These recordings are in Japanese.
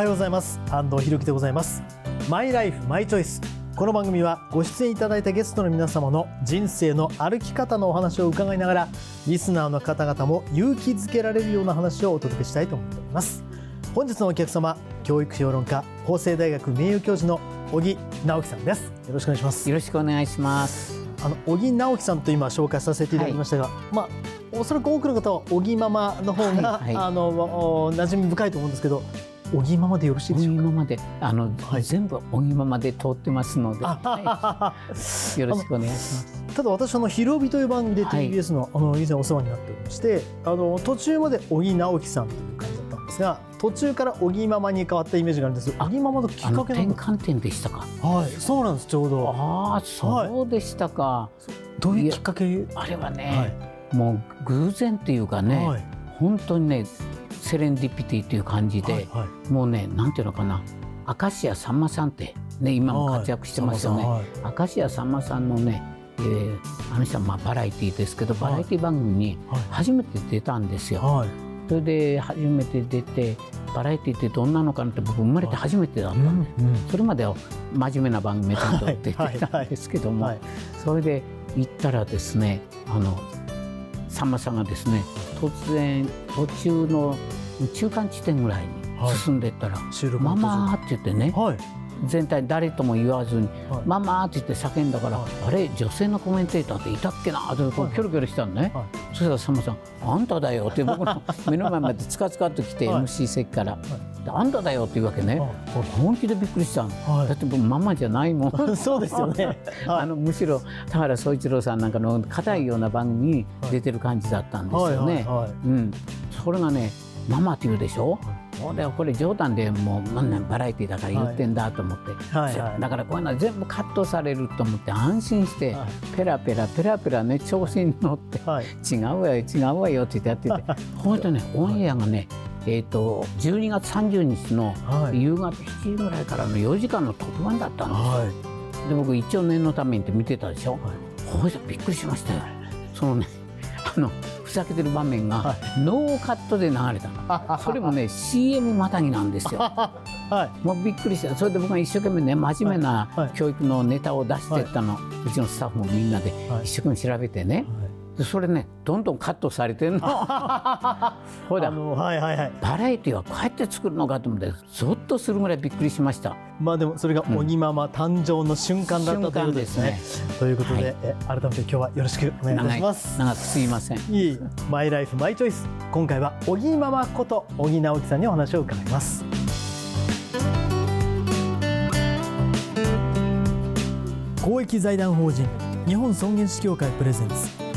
おはようございます。安藤博樹でございます。マイライフマイチョイス。この番組はご出演いただいたゲストの皆様の人生の歩き方のお話を伺いながらリスナーの方々も勇気づけられるような話をお届けしたいと思っております。本日のお客様教育評論家法政大学名誉教授の小木直樹さんです。よろしくお願いします。よろしくお願いします。あの小木直樹さんと今紹介させていただきましたが、はい、まあおそらく多くの方は小木ママの方が、はいはい、あの馴染み深いと思うんですけど小木ママでよろしいでしょうか？ママで、あの、はい、全部小木ママで通ってますので、はい、よろしくお願いします。ただ私あのひろびという番組で TBS の、あの以前お世話になっておりまして、あの途中まで小木直樹さんという感じだったんですが、途中から小木ママに変わったイメージがあるんです。小木ママのきっかけ転換点でしたか？はい、そうなんですちょうど。ああ、そうでしたか。はい、どういうきっかけ？あれはね、はい、もう偶然っていうかね、はい、本当にね。セレンディピティという感じで、はいはい、もうねなんていうのかな。明石家さんまさんってね今も活躍してますよね、はい、明石家さんまさんのね、えー、あの人はまあバラエティーですけどバラエティー番組に初めて出たんですよ。はい、それで初めて出てバラエティーってどんなのかなって僕生まれて初めてだったんで、うんうん、それまでは真面目な番組ちゃんと出てたんですけども、それで行ったらですねあのさんまさんがですね突然途中の中間地点ぐらいに進んでいったら「ママ」って言ってね、はい、全体誰とも言わずに「ママ」って言って叫んだから「あれ女性のコメンテーターっていたっけな?」ってキョロキョロしたのね、そしたらさんまさん「あんただよ」って僕の目の前までつかつかっと来て MC 席から「あんただよ」って言うわけね、本気でびっくりしたの、だって僕ママじゃないもん。そうですよね、あのむしろ田原総一郎さんなんかの硬いような番組に出てる感じだったんですよね。うん、それがねママって言うでしょ、うでこれ冗談でもう、まあ、バラエティーだから言ってんだと思って、はいはい。はい、だからこういうのは全部カットされると思って安心して、はい、ペラペラペラペラね調子に乗って、はい、違うわよ違うわよって言ってやってて。ほんとねオンエアがねえーと、12月30日の夕方7時ぐらいからの4時間の特番だったんです。よ。はい、で僕一応念のためにって見てたでしょ。はい、ほいでびっくりしましたよ。そのね あのふざけてる場面がノーカットで流れたの、それもね CM またぎなんですよ。はい、もうびっくりした。それで僕が一生懸命ね真面目な教育のネタを出してったの、うちのスタッフもみんなで一生懸命調べてね、でそれねどんどんカットされてんの。ほら、はいはいはい、バラエティーはこうやって作るのかと思ってゾッとするぐらいびっくりしました。まあでもそれが鬼ママ誕生の瞬間だったということですね、うん、ということで、はい、え改めて今日はよろしくお願いいたします。長くすいません。いい。マイライフマイチョイス今回は鬼ママこと小木直樹さんにお話を伺います。公益財団法人日本尊厳死協会プレゼンツ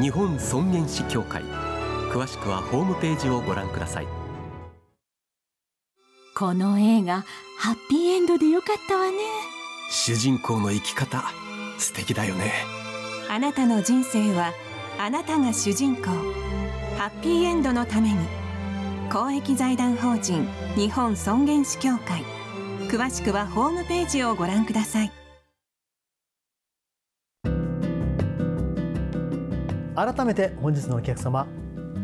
日本尊厳死協会。詳しくはホームページをご覧ください。この映画ハッピーエンドでよかったわね。主人公の生き方素敵だよね。あなたの人生はあなたが主人公。ハッピーエンドのために。公益財団法人日本尊厳死協会。詳しくはホームページをご覧ください改めて本日のお客様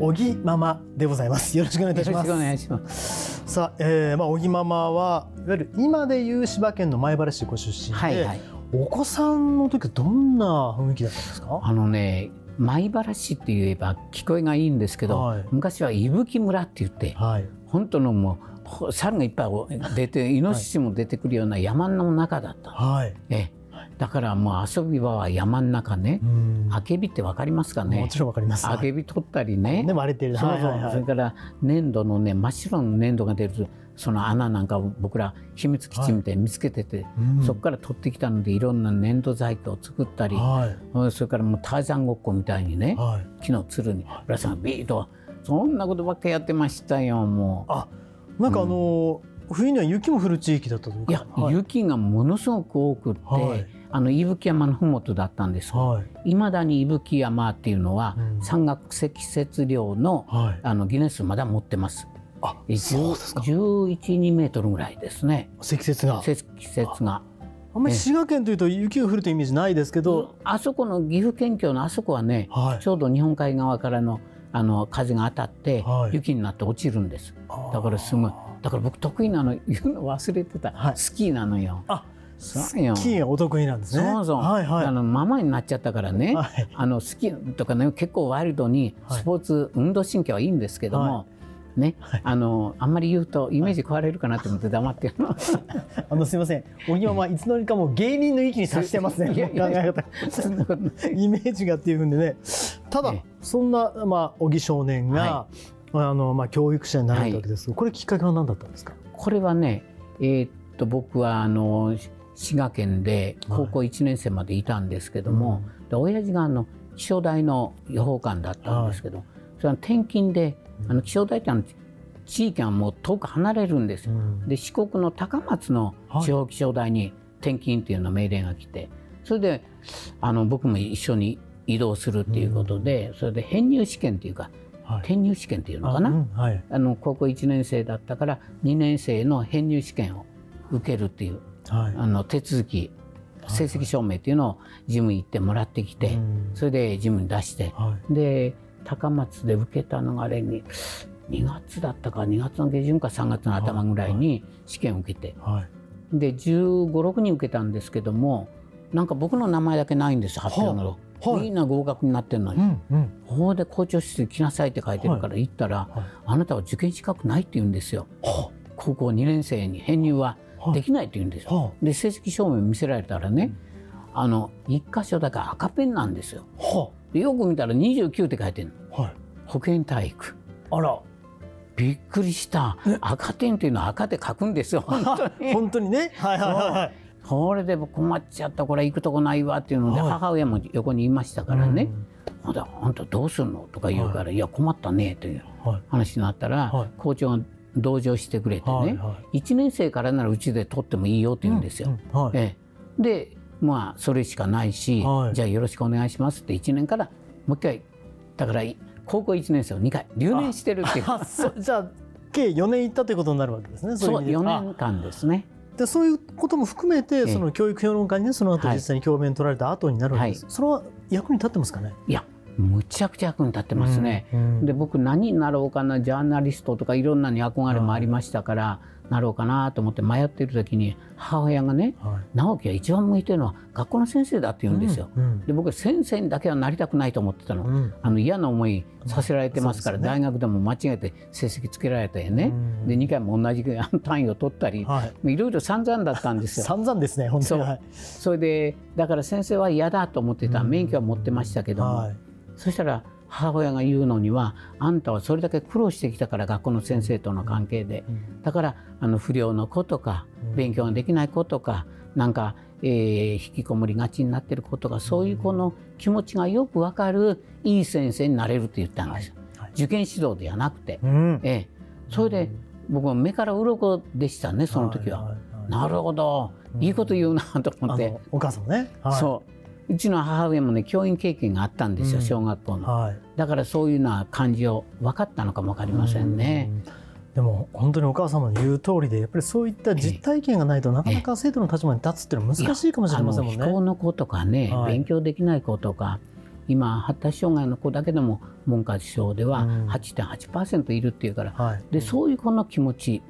小木ママでございます。よろしくお願いいたします。よろしくお願いします。さあ、えー、まあ小木ママはいわゆる今でいう千葉県の前原市ご出身で、はいはい、お子さんの時どんな雰囲気だったんですか？あのね前原市って言えば聞こえがいいんですけど、はい、昔は伊吹村って言って、はい、本当のもう猿がいっぱい出てイノシシも出てくるような山の中だった、はい、えだからもう遊び場は山の中ね、あけびってわかりますかね？もちろんわかります。あけび取ったりね。ね割れてるそうそう、はいはいはい、それから粘土のね真っ白の粘土が出るその穴なんかを僕ら秘密基地みたいに見つけてて、はい、そこから取ってきたのでいろんな粘土細工を作ったり、はい、それからもうターザンごっこみたいにね、はい、木のつるにぶら下がビーッとそんなことばっかりやってましたよもう。あなんかあの、冬には雪も降る地域だったというか。いや、はい、雪がものすごく多くって、はい、あの伊吹山の麓だったんですい。ま、だに伊吹山っていうのは、うん、山岳積雪量の,、あのギネスまだ持ってます。あそうですか。11、2メートルぐらいですね。積雪が。積雪が。あんまり滋賀県というと雪が降るというイメージないですけど、あそこの岐阜県境のあそこはね、はい、ちょうど日本海側からのあの風が当たって、雪になって落ちるんです。だからすごい。だから僕得意なの言うの忘れてた、はい、スキーなのよ。あスキーがお得意なんですね。そうそう。はいはい、あのママになっちゃったからね、はい、あのスキーとかね結構ワイルドにスポーツ、運動神経はいいんですけども、ね、はい、あのあんまり言うとイメージ壊れるかなと思って黙ってるの。あのすみません、小木はいつの間にかもう芸人の域に達してますね。イメージがっていうふうでね。ただ、ね、そんなまあ小木少年が、はい、あのまあ教育者になるわけですが、はい、これきっかけは何だったんですか？これはね、えー、っと僕はあの滋賀県で高校1年生までいたんですけども、はい、で親父があの気象台の予報官だったんですけど、それは転勤であの気象台ってあの地域はもう遠く離れるんですよ。うん、で四国の高松の地方気象台に転勤っていうの命令が来てそれであの僕も一緒に移動するっていうことで、うん、それで編入試験っていうか、はい、転入試験っていうのかな？あ、うん。はい、あの高校1年生だったから2年生の編入試験を受けるっていう、はい、あの手続き成績証明っていうのを事務行ってもらってきて、それで事務に出して、で高松で受けたのがあれに2月だったか2月の下旬か3月の頭ぐらいに試験を受けて、はい、で1 5 6人受けたんですけどもなんか僕の名前だけないんです発表の。はい、みんな合格になってるのに、うんうん、ここで校長室に来なさいって書いてるから行ったら、はい。はい、あなたは受験資格ないって言うんですよ。高校2年生に。編入はできないって言うんですよ。で成績証明見せられたらね、あの1箇所だけ赤ペンなんですよ。でよく見たら29って書いてるの、はい、保健体育あら。びっくりした。赤点っていうのは赤で書くんですよ。本当に。本当にね？はいはいはいこれで困っちゃったこれ行くとこないわっていうので、はい、母親も横にいましたからね「まだあんたどうすんの?」とか言うから「はい、いや困ったね」という話になったら、はい、校長が同情してくれてね、はいはい、1年生からならうちで取ってもいいよって言うんですよ。うんうん、ええ、でまあそれしかないし、じゃあよろしくお願いしますって1年からもう一回だから高校1年生を2回留年してるっていう。じゃあ計4年行ったということになるわけですねそう4年間ですね。でそういうことも含めて、その教育評論家にねその後実際に教鞭取られた後になるわけです、はい、それは役に立ってますかね？いやむちゃくちゃ役に立ってますね、うんうん、で僕何になろうかなジャーナリストとかいろんなに憧れもありましたから、なろうかなと思って迷っている時に母親がね、はい、直樹は一番向いてるのは学校の先生だって言うんですよ。うんうん、で僕は先生にだけはなりたくないと思ってたの。うん、あの嫌な思いさせられてますから、ね、大学でも間違えて成績つけられてね、うん、で2回も同じ単位を取ったり、はい、いろいろ散々だったんですよ。散々ですね本当に。そそれでだから先生は嫌だと思ってた免許は持ってましたけども、はい、そしたら母親が言うのにはあんたはそれだけ苦労してきたから学校の先生との関係で、だからあの不良の子とか勉強ができない子とかなんか、えー、引きこもりがちになってる子とかそういう子の気持ちがよくわかるいい先生になれるって言ったんですよ、はい。はい、受験指導ではなくて、うん、えー、それで僕は目から鱗でしたねその時は。なるほど。いいこと言うなと思って、お母さんね、はい、そううちの母親もね教員経験があったんですよ、うん、小学校の、はい、だからそういうような感じを分かったのかも分かりませんね。でも本当にお母様の言う通りでやっぱりそういった実体験がないとなかなか生徒の立場に立つっていうのは難しいかもしれませんもんね。非行の子とかね、はい、勉強できない子とか今発達障害の子だけでも文科省では8.8%いるっていうから、うんはい、でそういう子の気持ち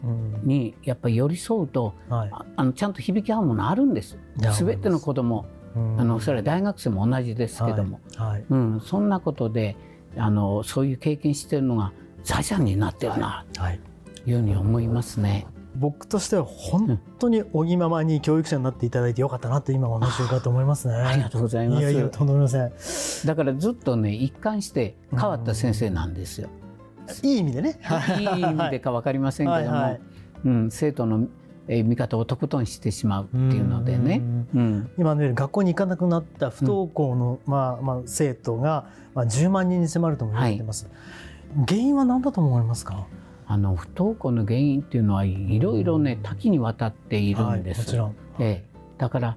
にやっぱり寄り添うと、はい、あのちゃんと響き合うものあるんです。すべての子供あのそれは大学生も同じですけども、はい。はい、うん、そんなことであのそういう経験してるのが財産になってるな。とい。うふうに思いますね。僕としては本当に小木ママに教育者になっていただいてよかったなと今お話を伺って思いますね。ありがとうございます。いやいやとんでもません。だからずっとね一貫して変わった先生なんですよ。いい意味でね。い。い意味でか分かりませんけども、はいはい、うん、生徒のえ見方をとことんしてしまうっていうのでね、うん、今のように学校に行かなくなった不登校の、うん、まあまあ、生徒が、まあ、10万人に迫るとも言われてます、はい、原因は何だと思いますか？ああの不登校の原因っていうのはいろいろね多岐にわたっているんです。はい、ええ、だから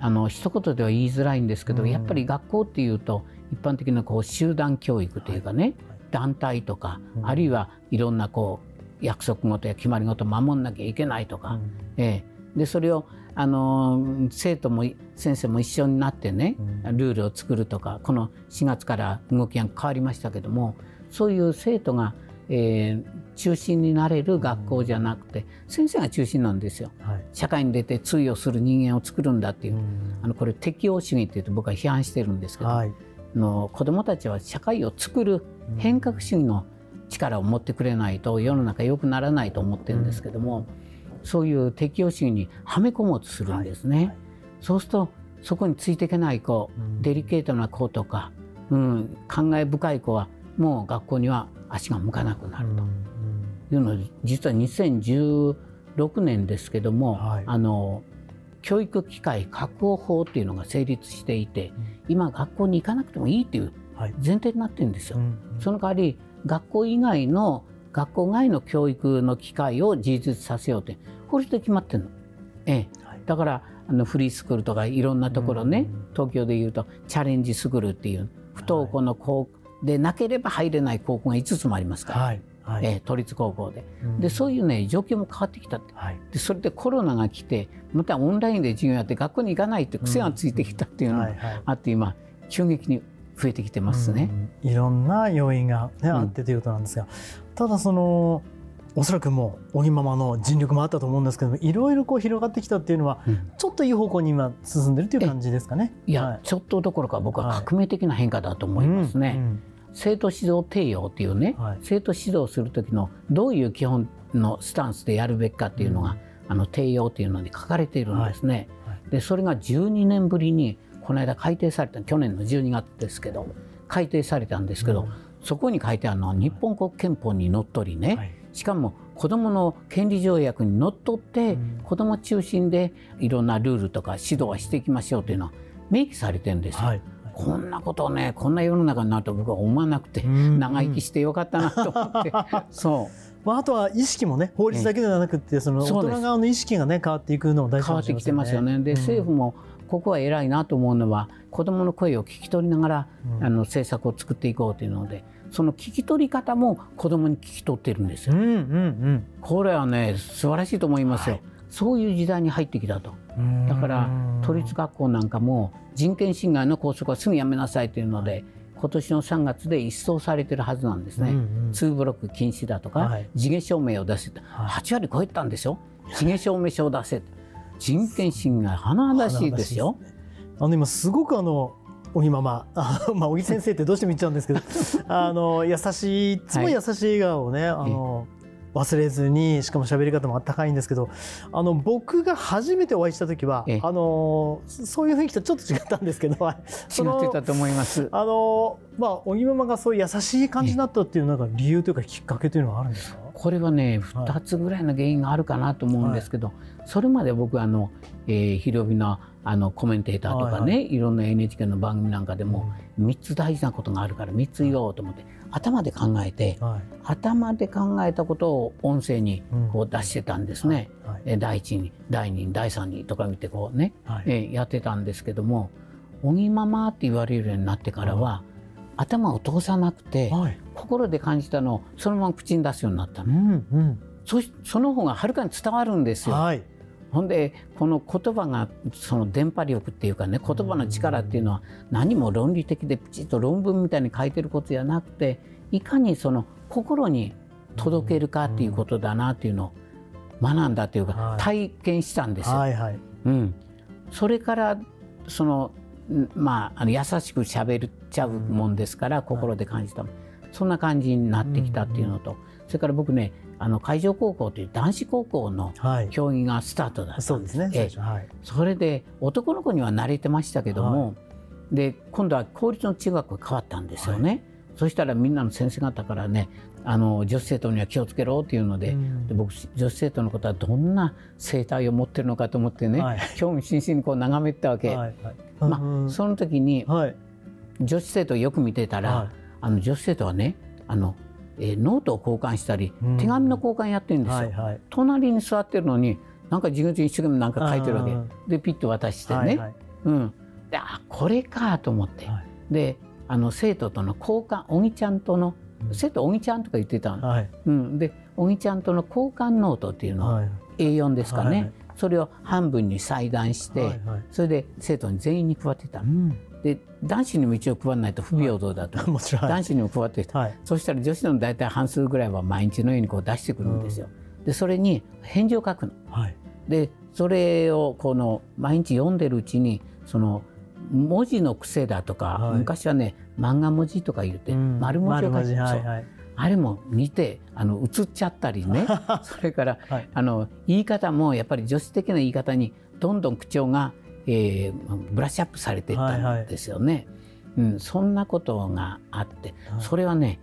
あの一言では言いづらいんですけど、やっぱり学校っていうと一般的なこう集団教育というかね、はい、団体とか、あるいはいろんなこう約束事や決まり事を守んなきゃいけないとか、ええ、でそれをあの生徒も先生も一緒になってね、ルールを作るとかこの4月から動きが変わりましたけどもそういう生徒が、えー、中心になれる学校じゃなくて、先生が中心なんですよ、はい、社会に出て通用する人間を作るんだっていう、あのこれ適応主義っていうと僕は批判してるんですけど、はい、の子どもたちは社会を作る変革主義の力を持ってくれないと世の中良くならないと思ってるんですけども。そういう適応主義にはめ込もうとするんですね。そうするとそこについていけない子、うん、デリケートな子とか、うん、感慨深い子はもう学校には足が向かなくなると。いうのを実は2016年ですけども、はい、あの教育機会確保法っていうのが成立していて、うん、今学校に行かなくてもいいっていう前提になってるんですよ。その代わり学校以外の学校外の教育の機会を充実させようって。法律で決まってるの？ええ、だからあのフリースクールとかいろんなところね、東京でいうとチャレンジスクールっていう不登校の子でなければ入れない高校が5つもありますから、はい。はい、え都立高校で,、でそういうね状況も変わってきたって、はい、でそれでコロナが来てまたオンラインで授業やって学校に行かないって癖がついてきたっていうのがあって今急激に増えてきてますね。いろんな要因が、ね、あってということなんですが、ただそのおそらくもう荻ママの尽力もあったと思うんですけどもいろいろこう広がってきたっていうのは、うん、ちょっといい方向に今進んでるという感じですかね。いや、はい、ちょっとどころか僕は革命的な変化だと思いますね。はいうん。うん、生徒指導提要っていうね、はい、生徒指導する時のどういう基本のスタンスでやるべきかっていうのが、あの提要っていうのに書かれているんですね。でそれが12年ぶりにこの間改定された去年の12月ですけど改定されたんですけど、そこに書いてあるのは日本国憲法にのっとりね、はい、しかも子どもの権利条約にのっとって、うん、子ども中心でいろんなルールとか指導はしていきましょうというのは明記されてるんですよ。はいこんなことをねこんな世の中になると僕は思わなくて、長生きしてよかったなと思って そう。まあ、あとは意識もね法律だけではなくてその大人側の意識がね変わっていくのも大事かもしれませんね。変わってきてますよね。で、政府もここは偉いなと思うのは子どもの声を聞き取りながら、うん、あの政策を作っていこうというのでその聞き取り方も子どもに聞き取ってるんですよ。うんうんうん、これはね素晴らしいと思いますよ。はい、そういう時代に入ってきたと。だから都立学校なんかも人権侵害の校則はすぐやめなさいというので、今年の3月で一掃されてるはずなんですね。うんうん、2ブロック禁止だとか、はい、地毛証明を出せて、8割超えたんでしょ地毛証明書を出せ人権侵害甚だしいですよ。あの今すごくあの小木ママまあ 小木先生ってどうしても言っちゃうんですけど あの優しいいつも優しい笑顔をね、はい、あの忘れずにしかも喋り方もあったかいんですけどあの僕が初めてお会いした時はあのそういう雰囲気とちょっと違ったんですけど違ってたと思います。あのまあ小木ママがそういう優しい感じになったっていうなんか理由というかきっかけというのはあるんですか？これはね2つぐらいの原因があるかなと思うんですけど、はい、それまで僕あの、えー、広々なあのコメンテーターとかね、はいはい、いろんな NHK の番組なんかでも3つ大事なことがあるから3つ言おうと思って頭で考えて、はい、頭で考えたことを音声にこう出してたんですね、うんはい。はい、第1に第2に第3にとか見てこうね、はい、えやってたんですけども「おぎまま」って言われるようになってからは、頭を通さなくて、心で感じたのをそのまま口に出すようになったの、うんうん、そその方がはるかに伝わるんですよ。はい。ほんでこの言葉がその電波力っていうかね言葉の力っていうのは何も論理的でピチッと論文みたいに書いてることじゃなくていかにその心に届けるかっていうことだなっていうのを学んだというか体験したんですよ。はいはい。うん、それからそのまあ、あの優しくしゃべっちゃうもんですから心で感じた、そんな感じになってきたっていうのと、それから僕ねあの海上高校という男子高校の競技がスタートだったはい、そうですね、はい、それで男の子には慣れてましたけども、はい、で今度は公立の中学が変わったんですよね。そしたらみんなの先生方からねあの女子生徒には気をつけろっていうのでうん、で僕女子生徒のことはどんな生態を持ってるのかと思ってね、はい、興味津々にこう眺めてたわけ、はいはい、まあ、その時に、女子生徒をよく見てたら、あの女子生徒はねあのえー、ノートを交換したり、手紙の交換やってるんですよ、はいはい、隣に座ってるのになんか自分一生懸命なんか書いてるわけ。でピッと渡してね、はいはい、うん、であこれかと思って、はい、であの生徒との交換おぎちゃんとの、うん、生徒おぎちゃんとか言ってたの、はい、うん、でおぎちゃんとの交換ノートっていうのを、はい、A4 ですかね、はい。はい、それを半分に裁断して、はいはい、それで生徒に全員に配ってた、うん、で男子にも一応配らないと不平等だと、はい、男子にも配ってた、はい、そしたら女子の大体半数ぐらいは毎日のようにこう出してくるんですよ。うん、でそれに返事を書くの。はい、でそれをこの毎日読んでるうちにその文字の癖だとか、はい、昔はね漫画文字とか言って、丸文字を書いて、はいはい、あれも見てあの映っちゃったりね。それから、はい、あの言い方もやっぱり女子的な言い方にどんどん口調が、えー、ブラッシュアップされていったんですよね。はいはい、うん、そんなことがあって、はい、それはね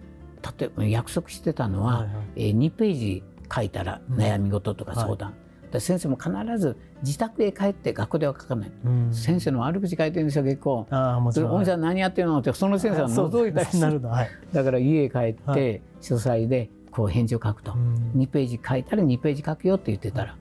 例えば約束してたのは、はいはい、えー、2ページ書いたら悩み事とか相談、で先生も必ず自宅へ帰って学校では書かない、うん、先生の悪口書いてるんですよ結構。お兄さん何やってるの？ってその先生は覗いたりする、はい、だから家へ帰って、はい、書斎でこう返事を書くと、うん、2ページ書いたら2ページ書くよって言ってたら、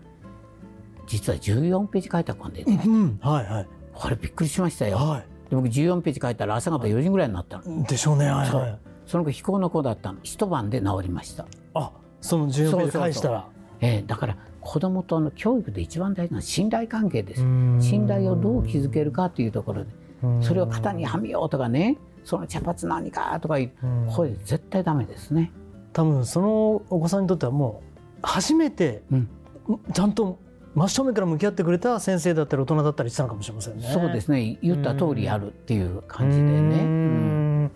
実は14ページ書いた子が出てきて、うん。はいはい、これびっくりしましたよ、はい、で僕14ページ書いたら朝方4時ぐらいになったの、でしょうね、はいはい、その子非行の子だったの。一晩で治りました。あその14ページ返したら。えー、だから子どもとの教育で一番大事な信頼関係です。信頼をどう築けるかというところで。それを肩にはみようとかね。その茶髪何かとかいう。これ絶対ダメですね。多分そのお子さんにとってはもう初めてちゃんと真正面から向き合ってくれた先生だったり大人だったりしたのかもしれませんね。そうですね。言った通りやるっていう感じでね。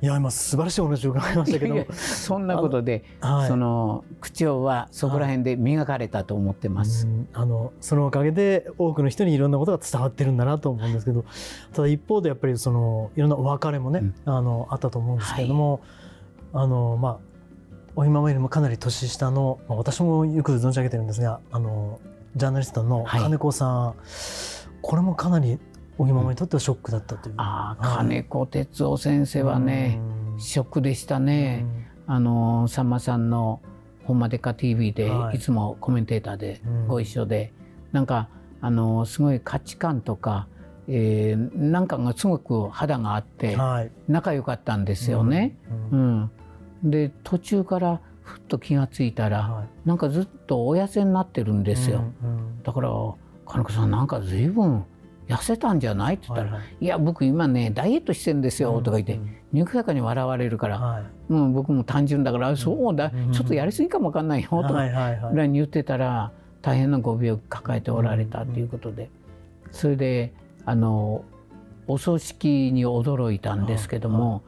いや今素晴らしいお話を伺いましたけど。そんなことで、はい、その口調はそこら辺で磨かれたと思ってます、はい、あのそのおかげで多くの人にいろんなことが伝わってるんだなと思うんですけどただ一方でやっぱりそのいろんなお別れもね、うん、あのあったと思うんですけれども、はい、あのまあお今までもかなり年下の、まあ、私もよく存じ上げてるんですがあのジャーナリストの金子さん、これもかなり小木ママにとってはショックだったという。ああ、金子哲夫先生はね、ショックでしたね。あのさんまさんの「ほんまでか TV で」い。つもコメンテーターでご一緒で、なんかあのすごい価値観とか、えー、なんかがすごく肌があって仲良かったんですよね。うん、うん、で途中からふっと気が付いたら、はい、なんかずっとお痩せになってるんですよ。うんうん、だから金子さんなんか随分痩せたんじゃない？って言ったら、はいはい、いや僕今ねダイエットしてるんですよとか言って、にこやかに笑われるから、はい、うん、僕も単純だから、そうだ、ちょっとやりすぎかもわかんないよとかぐらいに言ってたら大変なご病気抱えておられたということで、それであのお葬式に驚いたんですけども、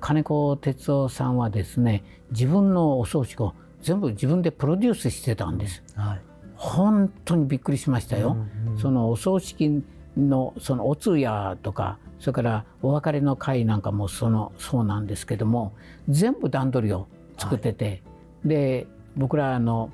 金子哲夫さんはですね自分のお葬式を全部自分でプロデュースしてたんです。はい本当にびっくりしましたよ。うんうん、そのお葬式のそのお通夜とかそれからお別れの会なんかもそのそうなんですけども全部段取りを作ってて、はい、で僕らの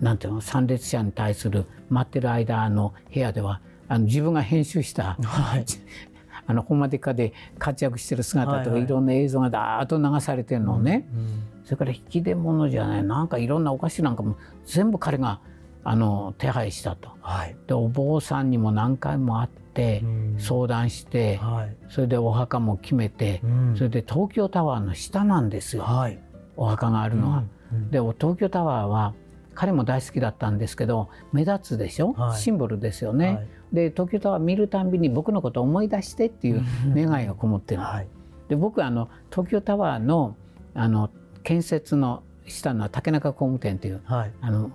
なんていうの参列者に対する待ってる間の部屋ではあの自分が編集した、はい、あのホンマデカで活躍してる姿とかいろんな映像がだーっと流されてるのをね、うんうん、それから引き出物じゃない。なんかいろんなお菓子なんかも全部彼があの手配したと、はい、でお坊さんにも何回も会って相談して、はい、それでお墓も決めて、それで東京タワーの下なんですよ、はい、お墓があるのは。で東京タワーは彼も大好きだったんですけど目立つでしょ、はい、シンボルですよね。はい、で東京タワー見るたんびに僕のことを思い出してっていう願いがこもってる、はい、で僕あの東京タワーのあの建設のしたのは竹中工務店っていう、あの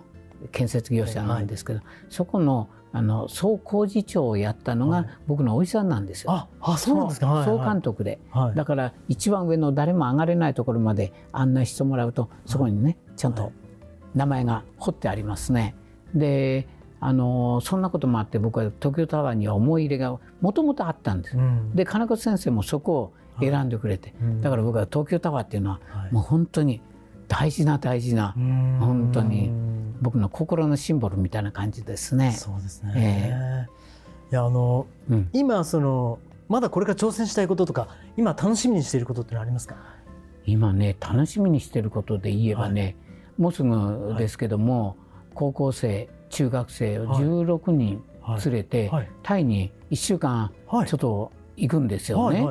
建設業者なんですけど、はい、そこのあの総工事長をやったのが僕のおじさんなんですよ。ああそうなんですか、総監督で、はい、だから一番上の誰も上がれないところまで案内してもらうとそこにねちゃんと名前が彫ってありますね。であのそんなこともあって僕は東京タワーには思い入れがもともとあったんです。うん、で金子先生もそこを選んでくれて、はい、だから僕は東京タワーっていうのはもう本当に大事な大事な本当に僕の心のシンボルみたいな感じですね。そうですね、えー、いやあの、うん、今そのまだこれから挑戦したいこととか今楽しみにしていることってありますか？今ね楽しみにしてることで言えばね、はい、もうすぐですけども、はい、高校生中学生を16人連れて、タイに1週間ちょっと行くんですよね。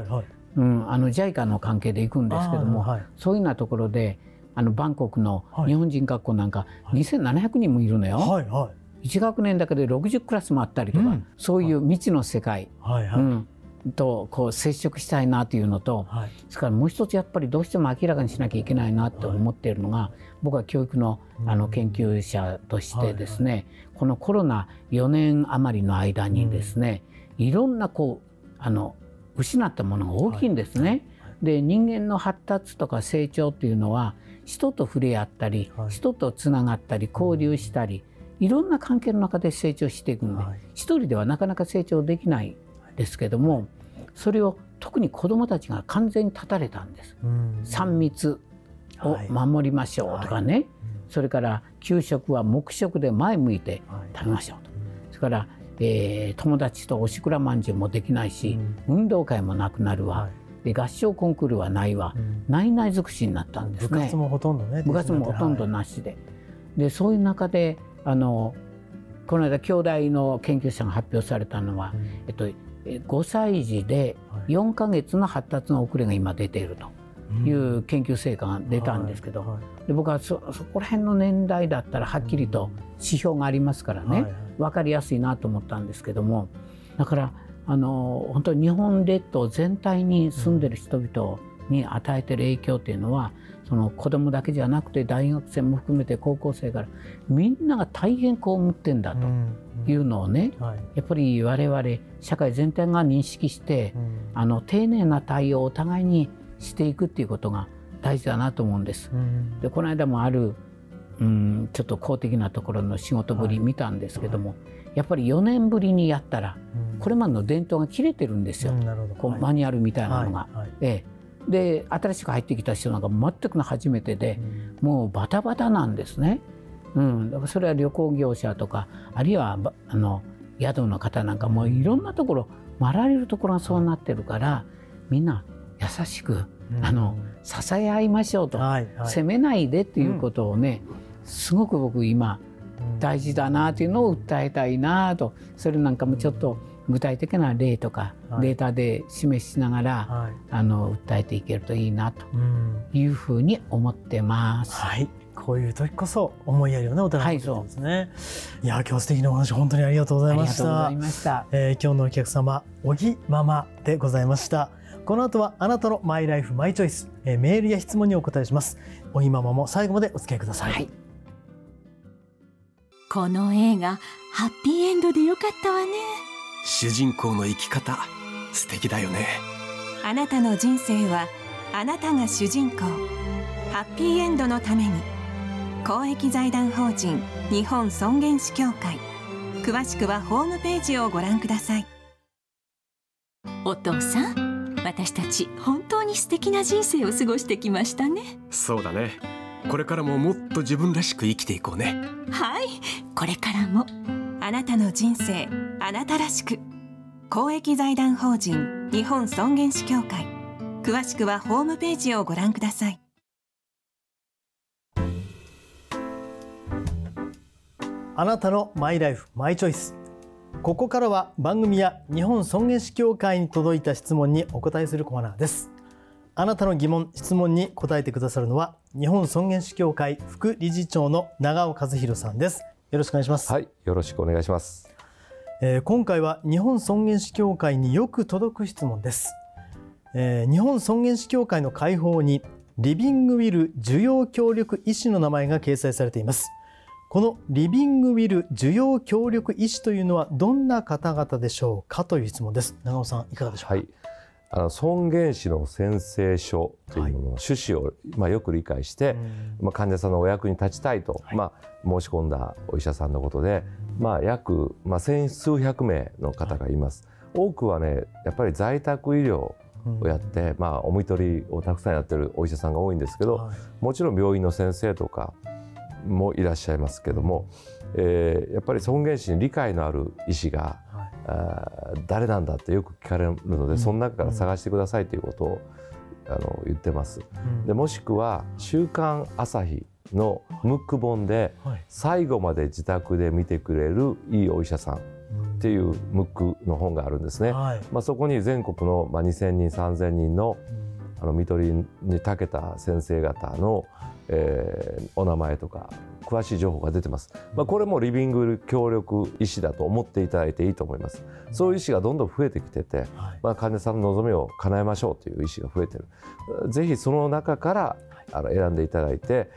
うん、あの JICA の関係で行くんですけども、そういうようなところであのバンコクの日本人学校なんか2700人もいるのよ。はいはい、1学年だけで60クラスもあったりとか、うん、そういう未知の世界、はいはい、うん、とこう接触したいなというのと、はい、それからもう一つやっぱりどうしても明らかにしなきゃいけないなと思っているのが、はい、僕は教育のあの研究者としてですね、はい。はい、このコロナ4年余りの間にですね、うん、いろんなこうあの失ったものが大きいんですね。で人間の発達とか成長っていうのは人と触れ合ったり、はい、人とつながったり交流したり、いろんな関係の中で成長していくので、はい、一人ではなかなか成長できないですけども、それを特に子どもたちが完全に断たれたんです。3密を守りましょうとかね、はい、それから給食は黙食で前向いて食べましょうと、それから、えー、友達とおしくらまんじゅうもできないし、運動会もなくなるわ。で合唱コンクールはないわ、うん、ないない尽くしになったんですね。部活もほとんどね。部活もほとんどなしで。はい、でそういう中であのこの間兄弟の研究者が発表されたのは、うん、えっと5歳児で4か月の発達の遅れが今出ていると。いう研究成果が出たんですけど、はいはい、で僕はそそこら辺の年代だったらはっきりと指標がありますからね、はいはい、分かりやすいなと思ったんですけども。だからあの本当に日本列島全体に住んでる人々に与えてる影響っていうのはその子供だけじゃなくて大学生も含めて高校生からみんなが大変こう思ってんだというのをね、うんうんはい、やっぱり我々社会全体が認識して、うん、あの丁寧な対応をお互いにしていくっていうことが大事だなと思うんです。でこの間もある、うん、ちょっと公的なところの仕事ぶり見たんですけども、はいやっぱり4年ぶりにやったら、これまでの伝統が切れてるんですよ、こうマニュアルみたいなのが。ええ、で新しく入ってきた人なんか全くの初めてで、もうバタバタなんですね。うん、だからそれは旅行業者とかあるいはあの宿の方なんかもういろんなところ回られるところがそうなってるからみんな優しく、あの支え合いましょうと、責めないでっていうことをね、すごく僕今大事だなというのを訴えたいなと。それなんかもちょっと具体的な例とかデータで示しながら、はい、あの訴えていけるといいなというふうに思ってます。はい。こういう時こそ思いやりをねお互いですね、はい、いや今日素敵なお話本当にありがとうございました。ありがとうございました、えー、今日のお客様小木ママでございました。この後はあなたのマイライフマイチョイス、えー、メールや質問にお答えします。小木ママも最後までお付き合いください、はい。この映画ハッピーエンドでよかったわね主人公の生き方素敵だよね。あなたの人生はあなたが主人公。ハッピーエンドのために。公益財団法人日本尊厳死協会。詳しくはホームページをご覧ください。お父さん私たち本当に素敵な人生を過ごしてきましたね。そうだね。これからももっと自分らしく生きていこうね。はい。これからもあなたの人生あなたらしく。公益財団法人日本尊厳死協会。詳しくはホームページをご覧ください。あなたのマイライフマイチョイス。ここからは番組や日本尊厳死協会に届いた質問にお答えするコーナーです。あなたの疑問質問に答えてくださるのは日本尊厳死協会副理事長の長尾和弘さんです。よろしくお願いします。はいよろしくお願いします、えー、今回は日本尊厳死協会によく届く質問です、えー、日本尊厳死協会の会報にリビングウィル需要協力医師の名前が掲載されています。このリビングウィル需要協力医師というのはどんな方々でしょうかという質問です。長尾さんいかがでしょうか、はいあの尊厳死の宣誓書というものの趣旨を、まあ、よく理解して、まあ、患者さんのお役に立ちたいと、まあ、申し込んだお医者さんのことで、まあ、約、まあ、千数百名の方がいます。多くはねやっぱり在宅医療をやって、まあ、おみとりをたくさんやってるお医者さんが多いんですけど、もちろん病院の先生とかもいらっしゃいますけども、えー、やっぱり尊厳死に理解のある医師が誰なんだってよく聞かれるので、その中から探してくださいということをあの言ってます。でもしくは「週刊朝日」のムック本で最後まで自宅で見てくれるいいお医者さんっていうムックの本があるんですね。まあ、そこに全国のまあ2,000人3,000人のあの看取りに長けた先生方の、えー、お名前とか詳しい情報が出てます、まあ、これもリビング協力医師だと思っていただいていいと思います。そういう医師がどんどん増えてきてて、まあ、患者さんの望みを叶えましょうという医師が増えてる。ぜひその中からあの選んでいただいて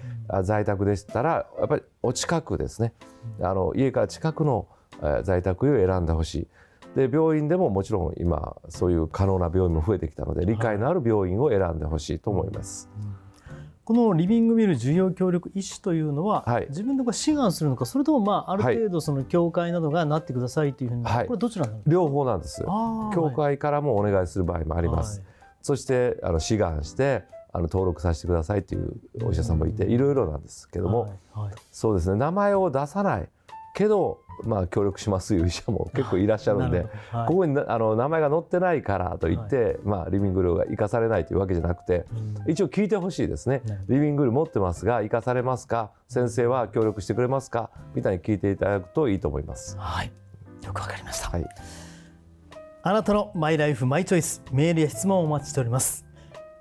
在宅でしたらやっぱりお近くですね。あの家から近くの在宅医を選んでほしい。で病院でももちろん今そういう可能な病院も増えてきたので理解のある病院を選んでほしいと思います。このリビングミル需要協力医師というのは、はい、自分でこ志願するのかそれともまあある程度その協会などがなってくださいというふうに、はい、これどちらなん両方なんです協会からもお願いする場合もあります、はい、そしてあの志願してあの登録させてくださいというお医者さんもいていろいろなんですけども、そうですね。名前を出さない。けどまあ、協力しますという医者も結構いらっしゃるんで、はい、ここにあの名前が載ってないからといって、はい、まあ、リビングルーが生かされないというわけじゃなくて、うん、一応聞いてほしいですね、リビングルー持ってますが生かされますか？先生は協力してくれますか？みたいに聞いていただくといいと思います。はい、よくわかりました、はい、あなたのマイライフマイチョイスメールや質問をお待ちしております。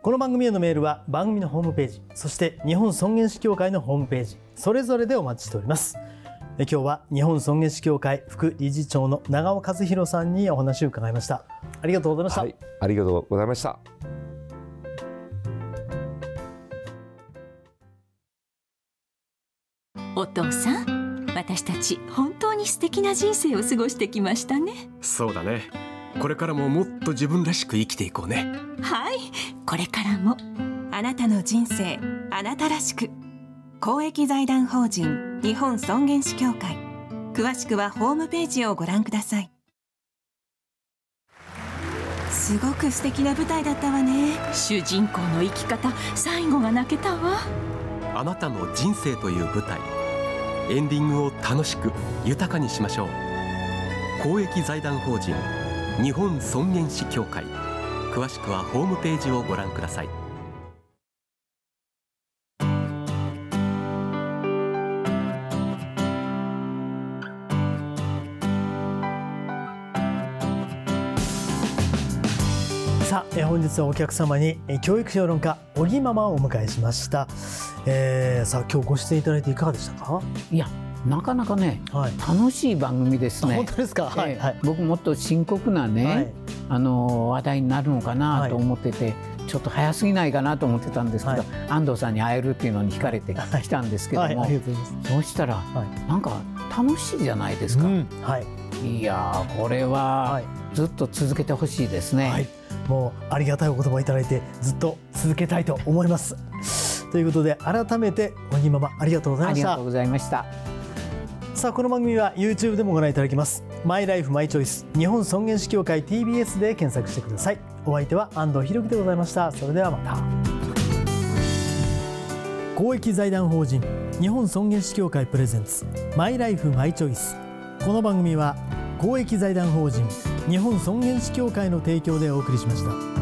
この番組へのメールは番組のホームページそして日本尊厳死協会のホームページそれぞれでお待ちしております今日は日本尊厳死協会副理事長の長尾和弘さんにお話を伺いました。ありがとうございました、はい、ありがとうございました。お父さん私たち本当に素敵な人生を過ごしてきましたね。そうだね。これからももっと自分らしく生きていこうね。はい。これからもあなたの人生あなたらしく。公益財団法人日本尊厳死協会。詳しくはホームページをご覧ください。すごく素敵な舞台だったわね。主人公の生き方最後が泣けたわ。あなたの人生という舞台。エンディングを楽しく豊かにしましょう。公益財団法人日本尊厳死協会。詳しくはホームページをご覧ください。さあ本日はお客様に教育評論家小木ママをお迎えしました、えー、さあ今日ご出演いただいていかがでしたか？いやなかなかね、はい、楽しい番組ですね。本当ですか？はい、はい、僕もっと深刻なね、はい、あの話題になるのかなと思ってて、ちょっと早すぎないかなと思ってたんですけど、安藤さんに会えるっていうのに惹かれてきたんですけども、そうしたら、なんか楽しいじゃないですか。うん、はい。いやこれはずっと続けてほしいですね。もうありがたいお言葉をいただいてずっと続けたいと思います。ということで改めておにママありがとうございました。ありがとうございました。さあこの番組は YouTube でもご覧いただけます。マイライフマイチョイス日本尊厳死協会 TBS で検索してください。お相手は安藤博樹でございました。それではまた。公益財団法人日本尊厳死協会プレゼンツマイライフマイチョイスこの番組は公益財団法人日本尊厳死協会の提供でお送りしました。